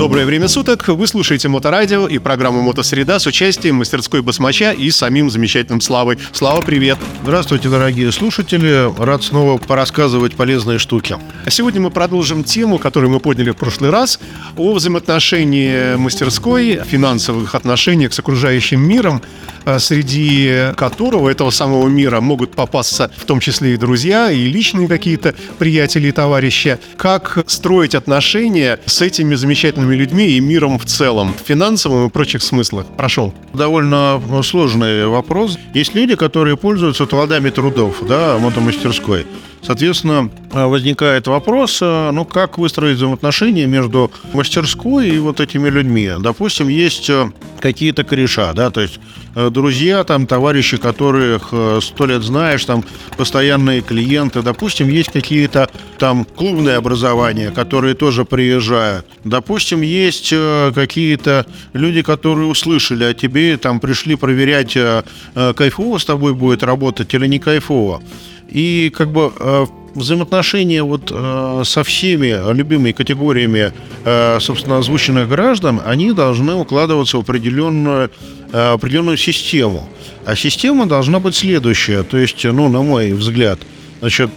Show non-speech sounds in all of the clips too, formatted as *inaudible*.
Доброе время суток. Вы слушаете Моторадио и программу Мотосреда с участием мастерской Басмача и самим замечательным Славой. Слава, привет. Здравствуйте, дорогие слушатели. Рад снова порассказывать полезные штуки. А Сегодня мы продолжим тему, которую мы подняли в прошлый раз, о взаимоотношении мастерской, финансовых отношениях с окружающим миром, а среди которого, этого самого мира, могут попасться в том числе и друзья, и личные какие-то приятели и товарищи. Как строить отношения с этими замечательными людьми и миром в целом, в финансовом и прочих смыслах. Прошел. Довольно сложный вопрос. Есть люди, которые пользуются плодами трудов, да, мотомастерской. Соответственно, возникает вопрос, э, ну, как выстроить взаимоотношения между мастерской и вот этими людьми. Допустим, есть э, какие-то кореша, да, то есть э, друзья, там, товарищи, которых сто лет знаешь, там, постоянные клиенты. Допустим, есть какие-то там клубные образования, которые тоже приезжают. Допустим, есть какие-то люди, которые услышали о тебе, там, пришли проверять, кайфово с тобой будет работать или не кайфово. И как бы э, взаимоотношения вот э, со всеми любимыми категориями, э, собственно, озвученных граждан, они должны укладываться в определенную, определенную систему. А система должна быть следующая, то есть, ну, на мой взгляд, значит,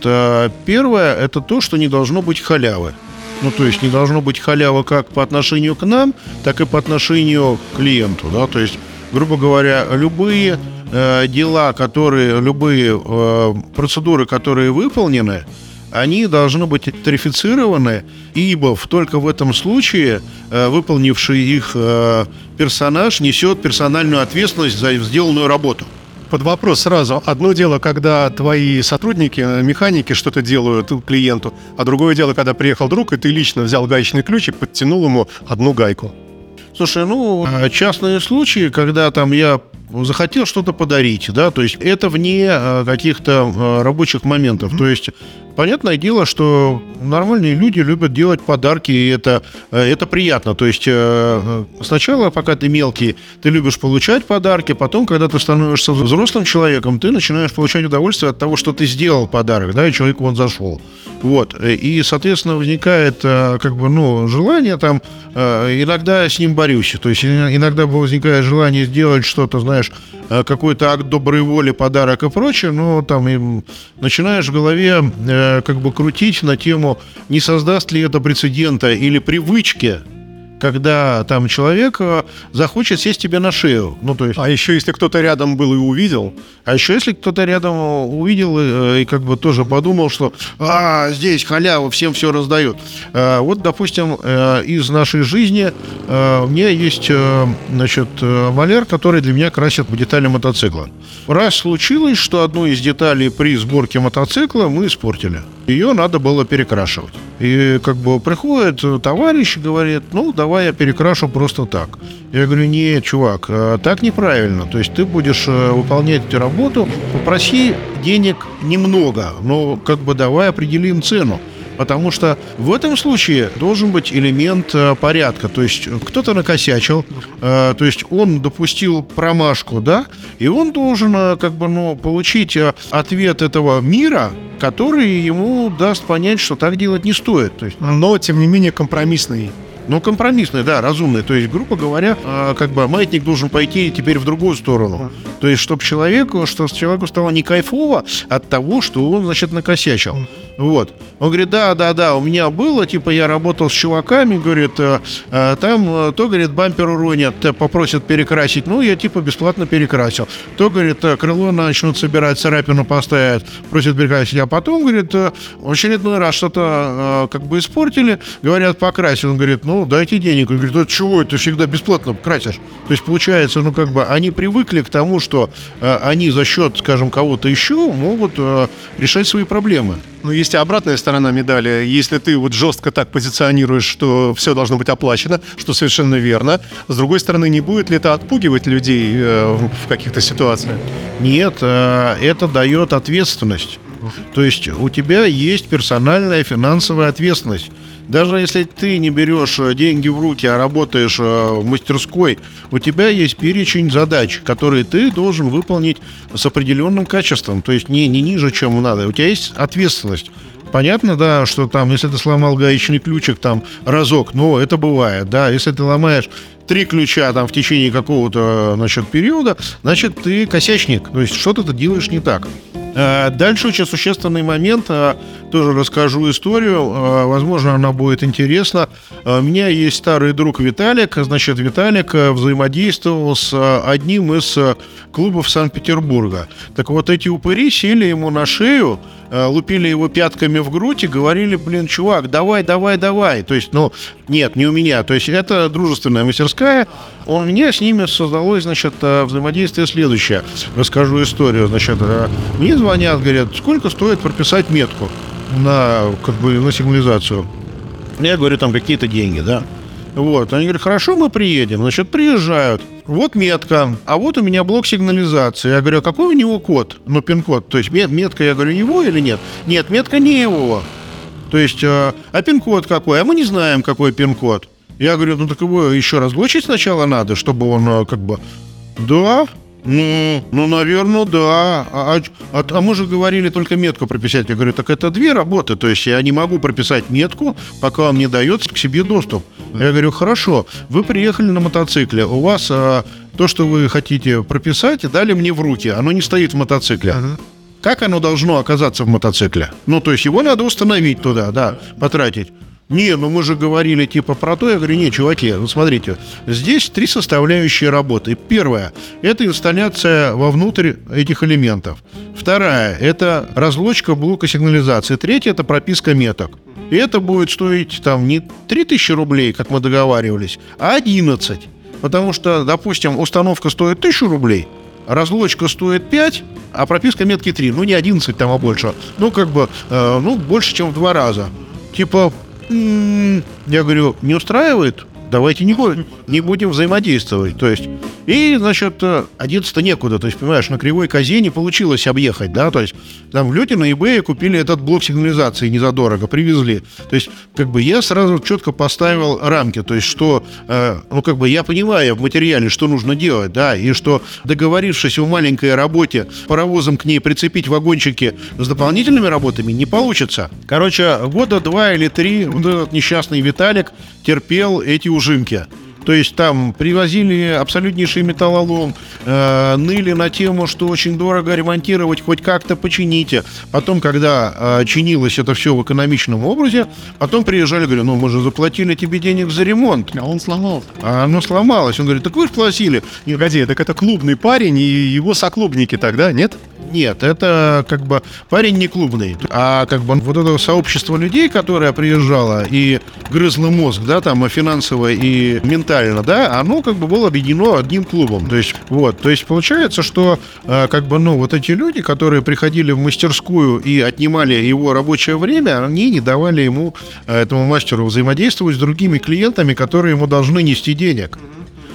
первое – это то, что не должно быть халявы. Ну, то есть не должно быть халявы как по отношению к нам, так и по отношению к клиенту, да, то есть, грубо говоря, любые э, дела, которые, любые э, процедуры, которые выполнены, они должны быть тарифицированы, ибо только в этом случае э, выполнивший их э, персонаж несет персональную ответственность за сделанную работу. Под вопрос сразу. Одно дело, когда твои сотрудники, механики что-то делают клиенту, а другое дело, когда приехал друг, и ты лично взял гаечный ключ и подтянул ему одну гайку. Слушай, ну, э, частные случаи, когда там я захотел что-то подарить, да, то есть это вне э, каких-то э, рабочих моментов. То есть Понятное дело, что нормальные люди любят делать подарки, и это, э, это приятно. То есть сначала, пока ты мелкий, ты любишь получать подарки, потом, когда ты становишься взрослым человеком, ты начинаешь получать удовольствие от того, что ты сделал подарок, да, и человек вот зашел. Вот. И, соответственно, возникает как бы, ну, желание там, иногда с ним борюсь. То есть иногда возникает желание сделать что-то, знаешь, какой-то акт доброй воли, подарок и прочее, но там им начинаешь в голове э, как бы крутить на тему, не создаст ли это прецедента или привычки когда там человек э, захочет сесть тебе на шею. Ну, то есть... А еще если кто-то рядом был и увидел. А еще если кто-то рядом увидел и, э, и как бы тоже подумал, что а, здесь халява, всем все раздают. А, вот, допустим, из нашей жизни у меня есть, значит, маляр, который для меня красит детали мотоцикла. Раз случилось, что одну из деталей при сборке мотоцикла мы испортили. Ее надо было перекрашивать. И как бы приходит товарищ и говорит, ну, давай я перекрашу просто так. Я говорю, нет, чувак, э, так неправильно. То есть ты будешь э, выполнять эту работу, попроси денег немного, но как бы давай определим цену. Потому что в этом случае должен быть элемент э, порядка. То есть кто-то накосячил, э, то есть он допустил промашку, да, и он должен э, как бы, ну, получить э, ответ этого мира, который ему даст понять, что так делать не стоит. Но, тем не менее, компромиссный. Ну, компромиссный, да, разумный. То есть, грубо говоря, э, как бы маятник должен пойти теперь в другую сторону. То есть, чтобы человеку, что человеку стало не кайфово от того, что он, значит, накосячил. Вот. Он говорит, да, да, да, у меня было, типа, я работал с чуваками, говорит, э, э, там, э, то, говорит, бампер уронят, попросят перекрасить, ну, я, типа, бесплатно перекрасил. То, говорит, крыло начнут собирать, царапину поставят, просят перекрасить, а потом, говорит, в очередной раз что-то, как бы, испортили, говорят, покрасил. Он говорит, ну, дайте денег. Он говорит, да чего, это всегда бесплатно красишь. То есть, получается, ну, как бы, они привыкли к тому, что они за счет, скажем, кого-то еще могут решать свои проблемы. Но есть и обратная сторона медали. Если ты вот жестко так позиционируешь, что все должно быть оплачено, что совершенно верно, с другой стороны, не будет ли это отпугивать людей э, в каких-то ситуациях? Нет, э, это дает ответственность. То есть у тебя есть персональная финансовая ответственность. Даже если ты не берешь э, деньги в руки, а работаешь э, в мастерской, у тебя есть перечень задач, которые ты должен выполнить с определенным качеством, то есть не, не ниже, чем надо. У тебя есть ответственность. Понятно, да, что там, если ты сломал гаечный ключик там разок, ну, это бывает, да, если ты ломаешь три ключа там в течение какого-то, значит, периода, значит, ты косячник, то есть что-то ты делаешь не так. А Дальше очень существенный момент, а, тоже расскажу историю, а, возможно, она будет интересна. У меня есть старый друг Виталик, значит, Виталик взаимодействовал с одним из клубов Санкт-Петербурга. Так вот, эти упыри сели ему на шею, лупили его пятками в грудь и говорили, блин, чувак, давай, давай, давай. То есть, ну, нет, не у меня. То есть, это дружественная мастерская. У меня с ними создалось, значит, а, взаимодействие следующее. Расскажу историю. Значит, а, мне звонят, говорят, сколько стоит прописать метку на, как бы, на сигнализацию. Я говорю, там какие-то деньги, да. Вот, они говорят, хорошо, мы приедем. Значит, приезжают. Вот метка, а вот у меня блок сигнализации. Я говорю, а какой у него код? Ну, пин-код. То есть мет- метка, я говорю, его или нет? Нет, метка не его. То есть, э, а пин-код какой? А мы не знаем, какой пин-код. Я говорю, ну так его еще разблочить сначала надо, чтобы он э, как бы... Да, ну, ну, наверное, да. А, а- а мы же говорили только метку прописать. Я говорю, так это две работы. То есть я не могу прописать метку, пока он не дает к себе доступ. Я говорю, хорошо, вы приехали на мотоцикле, у вас а, то, что вы хотите прописать, дали мне в руки. Оно не стоит в мотоцикле. Как оно должно оказаться в мотоцикле? Ну, то есть его надо установить туда, да, потратить. Не, ну мы же говорили типа про то. Я говорю, не, чуваки, ну смотрите, здесь три составляющие работы. Первая – это инсталляция вовнутрь этих элементов. Вторая – это разлочка блока сигнализации. Третья – это прописка меток. И это будет стоить там не 3000 рублей, как мы договаривались, а 11. Потому что, допустим, установка стоит 1000 рублей, разлочка стоит 5, а прописка метки 3. Ну, не 11 там, а больше. Ну, как бы, э, ну, больше, чем в два раза. Типа, я говорю, не устраивает? Давайте не, будем, не будем взаимодействовать. То есть, и, значит, э, одеться-то некуда. То есть, понимаешь, на кривой козе не получилось объехать, да? То есть, там в Люте на eBay купили этот блок сигнализации незадорого, привезли. То есть, как бы я сразу четко поставил рамки. То есть, что, э, ну, как бы я понимаю в материале, что нужно делать, да, и что, договорившись о маленькой работе, паровозом к ней прицепить вагончики с дополнительными работами не получится. Короче, года два или три вот этот несчастный Виталик терпел эти ужимки. То есть там привозили абсолютнейший металлолом, э, ныли на тему, что очень дорого ремонтировать, хоть как-то почините. Потом, когда э, чинилось это все в экономичном образе, потом приезжали, говорю, ну мы же заплатили тебе денег за ремонт. А он сломался. А оно сломалось. Он говорит, так вы же платили. Не, погоди, так это клубный парень и его соклубники тогда, нет? Нет, это как бы парень не клубный, а как бы вот это сообщество людей, которое приезжало и грызло мозг, да, там финансово и ментально, да, оно как бы было объединено одним клубом. То есть, вот, то есть получается, что э, как бы, ну, вот эти люди, которые приходили в мастерскую и отнимали его рабочее время, они не давали ему, э, этому мастеру, взаимодействовать с другими клиентами, которые ему должны нести денег.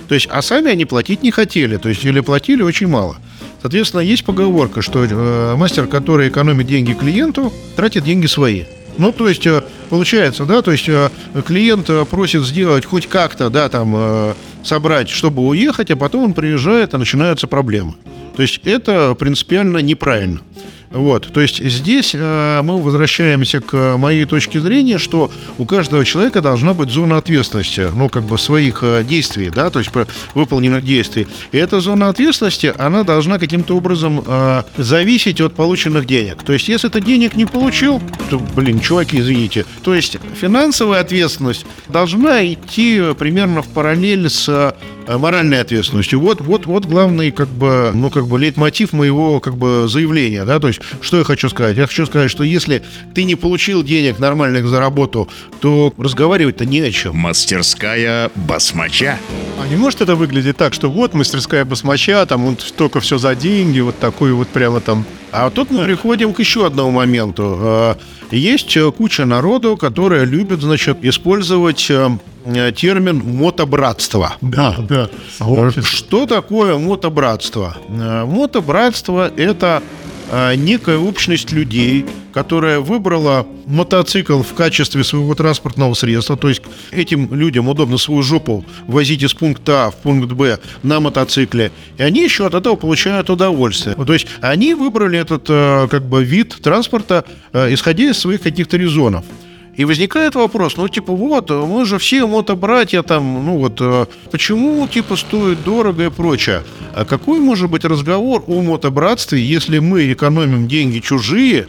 То есть, а сами они платить не хотели, то есть, или платили очень мало. Соответственно, есть поговорка, что э, мастер, который экономит деньги клиенту, тратит деньги свои. Ну, то есть, э, получается, да, то есть э, клиент э, просит сделать хоть как-то, да, там, собрать, чтобы уехать, а потом он приезжает, и начинаются проблемы. То есть, это принципиально неправильно. Вот, то есть здесь э, мы возвращаемся к моей точке зрения, что у каждого человека должна быть зона ответственности, ну, как бы своих э, действий, да, то есть по- выполненных действий. И эта зона ответственности, она должна каким-то образом э, зависеть от полученных денег. То есть если ты денег не получил, то, блин, чуваки, извините. То есть финансовая ответственность должна идти примерно в параллель с э, моральной ответственностью. Вот, вот, вот главный, как бы, ну, как бы, лейтмотив моего, как бы, заявления, да, то есть, что я хочу сказать? Я хочу сказать, что если ты не получил денег нормальных за работу, то разговаривать-то не о чем. Мастерская басмача. А не может это выглядеть так, что вот мастерская басмача, там вот только все за деньги, вот такой вот прямо там. А тут мы приходим к еще одному моменту. Э, Есть э, куча народу, которая любит, значит, использовать э, э, термин мотобратство. Да, да. Что такое мотобратство? Мотобратство – это а, некая общность людей, которая выбрала мотоцикл в качестве своего транспортного средства. То есть этим людям удобно свою жопу возить из пункта А в пункт Б на мотоцикле. И они еще от этого получают удовольствие. То есть они выбрали этот э, как бы вид транспорта, э, исходя из своих каких-то резонов. И возникает вопрос, ну, типа, вот, мы же все мотобратья там, ну, вот, э, почему, типа, стоит дорого и прочее? А какой может быть разговор о мотобратстве, если мы экономим деньги чужие,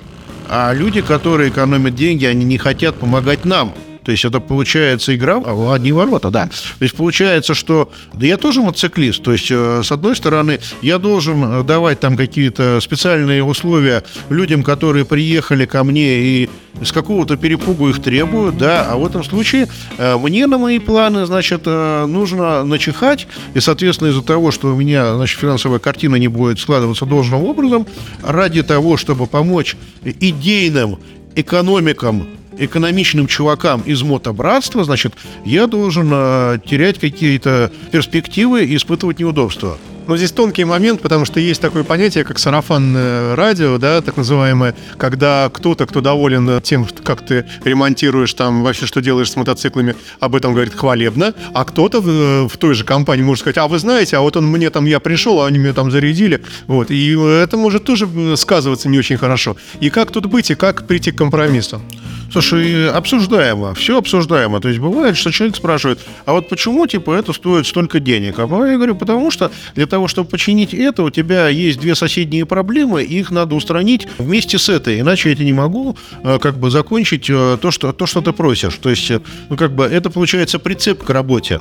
а люди, которые экономят деньги, они не хотят помогать нам? То есть это получается игра в одни ворота, да. То есть получается, что да я тоже мотоциклист. То есть э, с одной стороны я должен давать там какие-то специальные условия людям, которые приехали ко мне и с какого-то перепугу их требуют, да, а в этом случае э, мне на мои планы, значит, э, нужно начихать, и, соответственно, из-за того, что у меня, значит, финансовая картина не будет складываться должным образом, ради того, чтобы помочь идейным экономикам экономичным чувакам из мотобратства, значит, я должен э, терять какие-то перспективы и испытывать неудобства. Но здесь тонкий момент, потому что есть такое понятие, как сарафанное радио, да, так называемое, когда кто-то, кто доволен тем, как ты ремонтируешь там, вообще что делаешь с мотоциклами, об этом говорит хвалебно, а кто-то в, в той же компании может сказать, а вы знаете, а вот он мне там, я пришел, а они меня там зарядили, вот, и это может тоже сказываться не очень хорошо. И как тут быть, и как прийти к компромиссу? Слушай, обсуждаемо, все обсуждаемо. То есть бывает, что человек спрашивает, а вот почему, типа, это стоит столько денег? А я говорю, потому что для того, чтобы починить это, у тебя есть две соседние проблемы, и их надо устранить вместе с этой, иначе я тебе не могу э, как бы закончить э, то, что, то, что ты просишь. То есть, э, ну, как бы, это получается прицеп к работе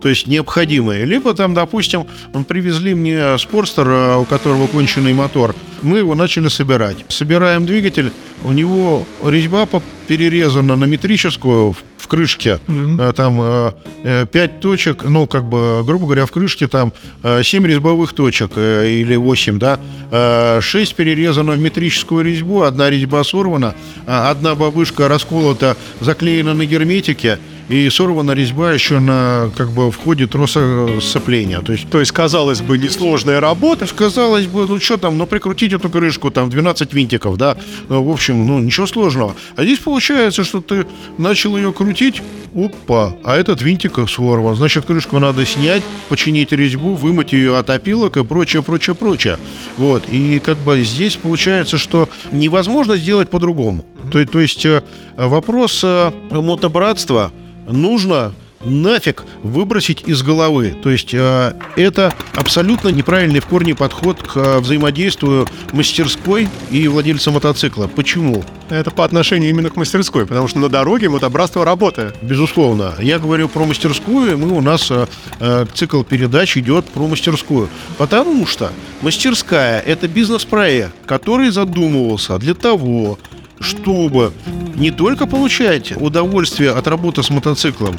то есть необходимые. Либо там, допустим, привезли мне спорстер, у которого конченый мотор. Мы его начали собирать. Собираем двигатель, у него резьба перерезана на метрическую в крышке. Mm-hmm. Там 5 точек, ну, как бы, грубо говоря, в крышке там 7 резьбовых точек или 8, да. 6 перерезано в метрическую резьбу, одна резьба сорвана, а одна бабушка расколота, заклеена на герметике, и сорвана резьба еще на как бы входе троса сцепления. То есть, то есть, казалось бы, несложная работа. Казалось бы, ну что там, ну прикрутить эту крышку, там 12 винтиков, да, ну, в общем, ну ничего сложного. А здесь получается, что ты начал ее крутить, опа, а этот винтик сорван. Значит, крышку надо снять, починить резьбу, вымыть ее от опилок и прочее, прочее, прочее. Вот, и как бы здесь получается, что невозможно сделать по-другому. То, то есть э, вопрос э, мотобратства – нужно нафиг выбросить из головы. То есть э, это абсолютно неправильный в корне подход к э, взаимодействию мастерской и владельца мотоцикла. Почему? Это по отношению именно к мастерской, потому что на дороге мотобратство работает. Безусловно. Я говорю про мастерскую, мы у нас э, э, цикл передач идет про мастерскую. Потому что мастерская – это бизнес-проект, который задумывался для того, чтобы не только получать удовольствие от работы с мотоциклом,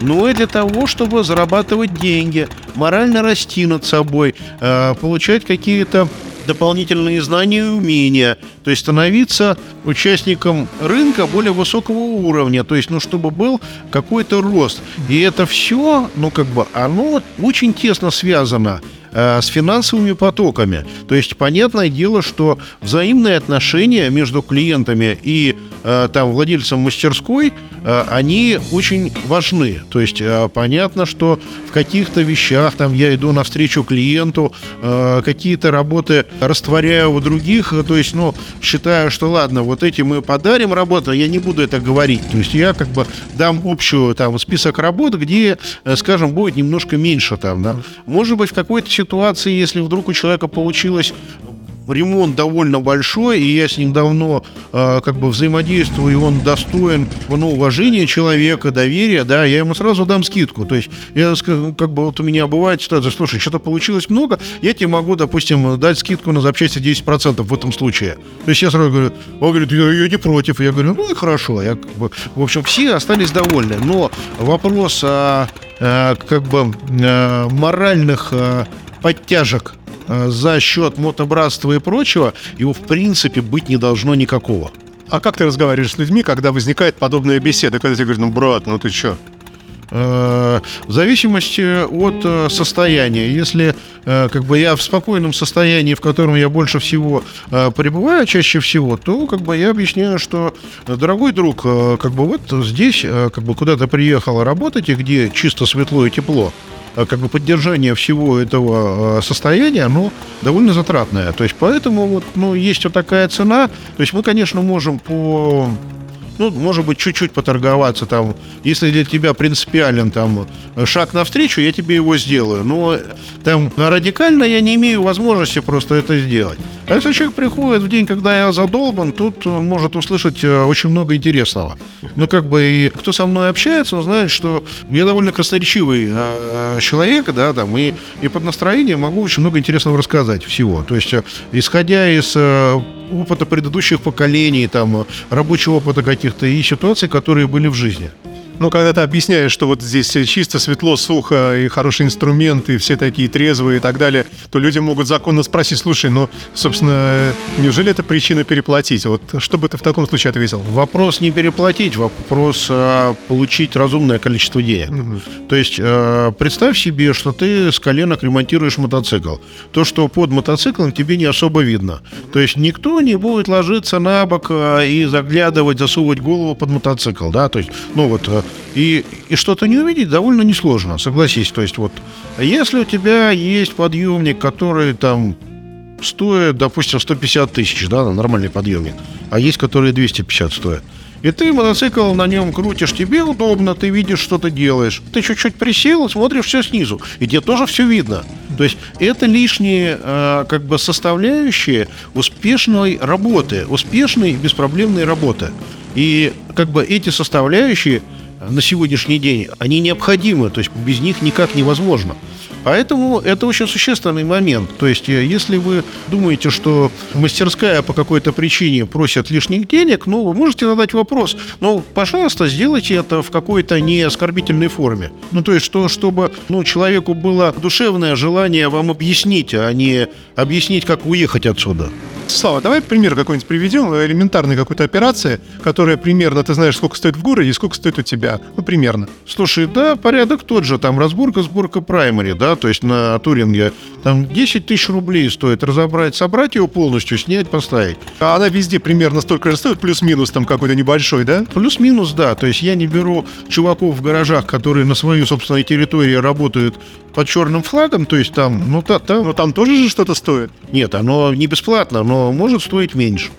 но и для того, чтобы зарабатывать деньги, морально расти над собой, э, получать какие-то дополнительные знания и умения, то есть становиться участником рынка более высокого уровня, то есть, ну, чтобы был какой-то рост. И это все, ну, как бы, оно очень тесно связано с финансовыми потоками. То есть, понятное дело, что взаимные отношения между клиентами и э, там владельцем мастерской, э, они очень важны. То есть, понятно, что в каких-то вещах там я иду навстречу клиенту, какие-то работы растворяю у других, то есть, ну, считаю, что ладно, вот эти мы подарим работу, я не буду это говорить. То есть, я как бы дам общую там список работ, где, скажем, будет немножко меньше там, да. Может быть, в какой-то ситуации, если вдруг у человека получилось ремонт довольно большой, и я с ним давно э, как бы взаимодействую, и он достоин ну, уважения человека, доверия, да, я ему сразу дам скидку. То есть, я скажу, как бы вот у меня бывает ситуация, слушай, что-то получилось много, я тебе могу, допустим, дать скидку на запчасти 10% в этом случае. То есть я сразу говорю, он говорит, я, я не против. Я говорю, ну и хорошо. Я, как бы, в общем, все остались довольны. Но вопрос о, о как бы о моральных подтяжек э, за счет мотобратства и прочего, его в принципе быть не должно никакого. А как ты разговариваешь с людьми, когда возникает подобная беседа, когда тебе говорят, ну, брат, ну ты чё? Э, в зависимости от э, состояния. Если как бы я в спокойном состоянии, в котором я больше всего пребываю, чаще всего, то как бы я объясняю, что, дорогой друг, как бы вот здесь, как бы куда-то приехал работать, и где чисто светло и тепло, как бы поддержание всего этого состояния, оно довольно затратное. То есть поэтому вот, ну, есть вот такая цена. То есть мы, конечно, можем по ну, может быть, чуть-чуть поторговаться там. Если для тебя принципиален там шаг навстречу, я тебе его сделаю. Но там радикально я не имею возможности просто это сделать. А если человек приходит в день, когда я задолбан, тут он может услышать э, очень много интересного. Ну, как бы, и кто со мной общается, он знает, что я довольно красноречивый э, человек, да, там, и, и под настроением могу очень много интересного рассказать всего. То есть, э, исходя из опыта предыдущих поколений, там, рабочего опыта каких-то и ситуаций, которые были в жизни. Но когда ты объясняешь, что вот здесь чисто светло, сухо и хорошие инструменты, все такие трезвые и так далее, то люди могут законно спросить, слушай, ну, собственно, неужели это причина переплатить? Вот что бы ты в таком случае ответил? Вопрос не переплатить, вопрос а, получить разумное количество денег. Угу. То есть а, представь себе, что ты с коленок ремонтируешь мотоцикл. То, что под мотоциклом тебе не особо видно. То есть никто не будет ложиться на бок а, и заглядывать, засовывать голову под мотоцикл, да, то есть, ну вот а, и, и что-то не увидеть довольно несложно, согласись. То есть вот, если у тебя есть подъемник, который там стоит, допустим, 150 тысяч, да, нормальный подъемник, а есть, которые 250 стоят, и ты мотоцикл на нем крутишь, тебе удобно, ты видишь, что ты делаешь. Ты чуть-чуть присел, смотришь все снизу, и тебе тоже все видно. То есть это лишние э, как бы составляющие успешной работы, успешной беспроблемной работы. И как бы эти составляющие на сегодняшний день, они необходимы, то есть без них никак невозможно. Поэтому это очень существенный момент. То есть, э, если вы думаете, что мастерская по какой-то причине просит лишних денег, ну, вы можете задать вопрос. Ну, пожалуйста, сделайте это в какой-то не оскорбительной форме. Ну, то есть, что, чтобы ну, человеку было душевное желание вам объяснить, а не объяснить, как уехать отсюда. Слава, давай пример какой-нибудь приведем, элементарной какой-то операции, которая примерно, ты знаешь, сколько стоит в городе и сколько стоит у тебя. Ну, примерно. Слушай, да, порядок тот же, там разборка, сборка праймари, да, то есть на Туринге, там 10 тысяч рублей стоит разобрать, собрать его полностью, снять, поставить. А она везде примерно столько же стоит, плюс-минус там какой-то небольшой, да? Плюс-минус, да, то есть я не беру чуваков в гаражах, которые на своей собственной территории работают под черным флагом, то есть там, ну, та, та... Но там тоже же что-то стоит? Нет, оно не бесплатно, но может стоить меньше.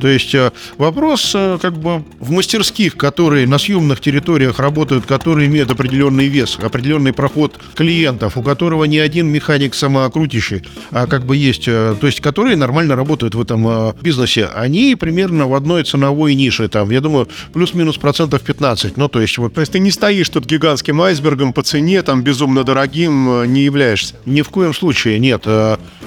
То есть э, вопрос э, как бы в мастерских, которые на съемных территориях работают, которые имеют определенный вес, определенный проход клиентов, у которого не один механик самокрутящий, а как бы есть, э, то есть которые нормально работают в этом бизнесе, они примерно в одной ценовой нише, там, я думаю, плюс-минус процентов 15. Ну, то есть вот... То есть ты не стоишь тут гигантским айсбергом по цене, там, безумно дорогим не являешься? Ни в коем случае, нет.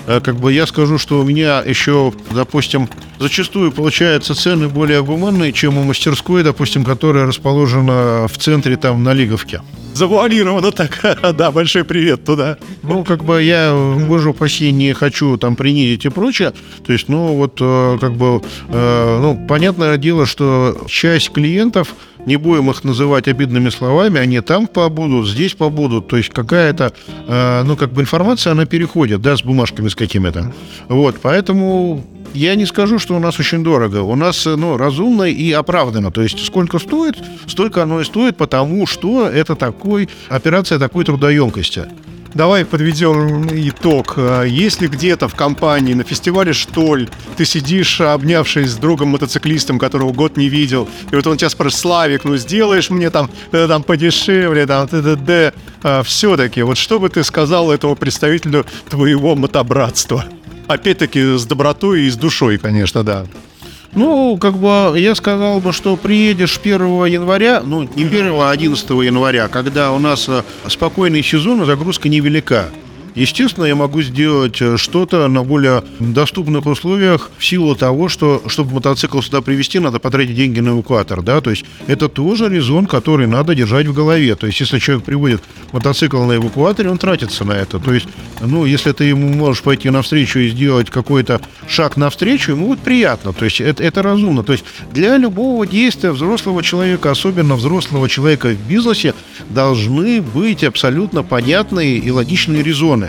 Как бы я скажу, что у меня еще, допустим, зачастую получаются цены более гуманные, чем у мастерской, допустим, которая расположена в центре, там, на Лиговке. Завуалировано так, *laughs* да, большой привет туда. Ну, как бы я, боже упаси, не хочу там принизить и прочее. То есть, ну, вот, э, как бы, э, ну, понятное дело, что часть клиентов, не будем их называть обидными словами, они там побудут, здесь побудут. То есть какая-то, э, ну, как бы информация, она переходит, да, с бумажками с какими-то. Вот, поэтому я не скажу, что у нас очень дорого. У нас ну, разумно и оправданно. То есть сколько стоит, столько оно и стоит, потому что это такой, операция такой трудоемкости. Давай подведем итог. Если где-то в компании на фестивале «Штоль» ты сидишь, обнявшись с другом-мотоциклистом, которого год не видел, и вот он тебя спрашивает, Славик, ну сделаешь мне там, э, там подешевле, там, т.д. А, все-таки, вот что бы ты сказал этому представителю твоего мотобратства? Опять-таки с добротой и с душой, конечно, да. Ну, как бы я сказал бы, что приедешь 1 января, ну, не 1, а 11 января, когда у нас э, спокойный сезон, и загрузка невелика. Естественно, я могу сделать э, что-то на более доступных условиях в силу того, что, чтобы мотоцикл сюда привезти, надо потратить деньги на эвакуатор, да, то есть это тоже резон, который надо держать в голове. То есть, если человек приводит мотоцикл на эвакуаторе, он тратится на это. То есть, ну, если ты ему можешь пойти навстречу и сделать какой-то шаг навстречу, ему будет приятно. То есть, это, это разумно. То есть, для любого действия взрослого человека, особенно взрослого человека в бизнесе, должны быть абсолютно понятные и логичные резоны.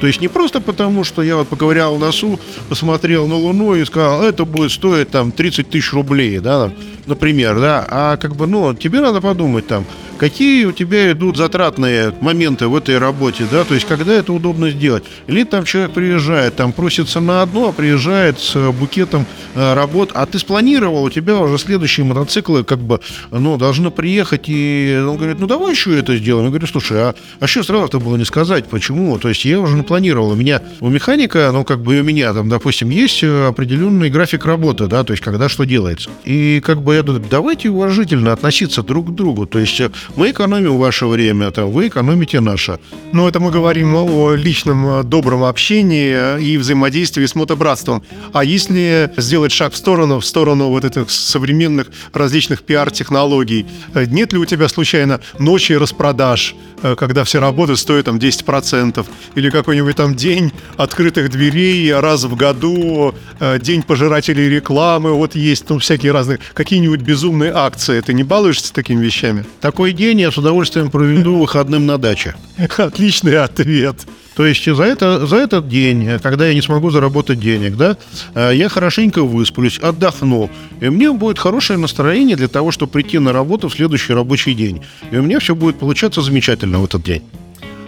То есть не просто потому, что я вот поковырял носу, посмотрел на Луну и сказал, это будет стоить там 30 тысяч рублей, да, например, да, а как бы, ну, тебе надо подумать там, какие у тебя идут затратные моменты в этой работе, да, то есть когда это удобно сделать. Или там человек приезжает, там просится на одно, а приезжает с букетом э, работ, а ты спланировал, у тебя уже следующие мотоциклы как бы, ну, должны приехать, и он говорит, ну, давай еще это сделаем. Я говорю, слушай, а, а что сразу-то было не сказать, почему? То есть я уже напланировал, у меня, у механика, ну, как бы и у меня там, допустим, есть определенный график работы, да, то есть когда что делается. И как бы я думаю, давайте уважительно относиться друг к другу, то есть мы экономим ваше время, там, вы экономите наше. Но это мы говорим о личном э, добром общении и взаимодействии с мотобратством. А если сделать шаг в сторону, в сторону вот этих современных различных пиар-технологий, э, нет ли у тебя случайно ночи распродаж, э, когда все работы стоят там 10%, или какой-нибудь там день открытых дверей раз в году, день пожирателей рекламы, вот есть ну всякие разные, какие-нибудь безумные акции. Ты не балуешься такими вещами? Такой день я с удовольствием проведу выходным на даче. *laughs* Отличный ответ. То есть за, это, за этот день, когда я не смогу заработать денег, да, э, я хорошенько высплюсь, отдохну, и мне будет хорошее настроение для того, чтобы прийти на работу в следующий рабочий день. И у меня все будет получаться замечательно в этот день.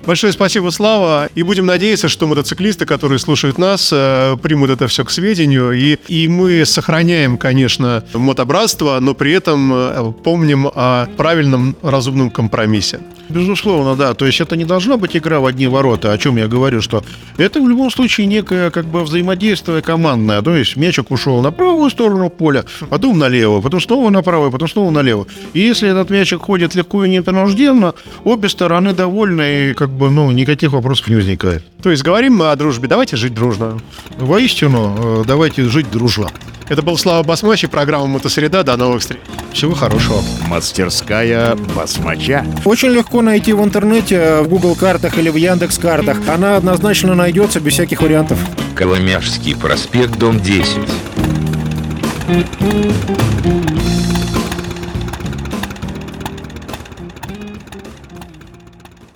Большое спасибо, Слава. И будем надеяться, что мотоциклисты, которые слушают нас, э, примут это все к сведению. И, и мы сохраняем, конечно, мотобратство, но при этом э, помним о правильном, разумном компромиссе. Безусловно, да. То есть это не должна быть игра в одни ворота, о чем я говорю, что это в любом случае некое как бы взаимодействие командное. То есть мячик ушел на правую сторону поля, потом налево, потом снова направо, потом снова налево. И если этот мячик ходит легко и непринужденно, обе стороны довольны и как бы, ну, никаких вопросов не возникает. То есть говорим мы о дружбе, давайте жить дружно. Воистину, э, давайте жить дружно. Это был Слава Басмач и программа «Мотосреда». До новых встреч. Всего хорошего. Мастерская Басмача. Очень легко найти в интернете, в Google картах или в Яндекс картах. Она однозначно найдется без всяких вариантов. Коломяжский проспект, дом 10.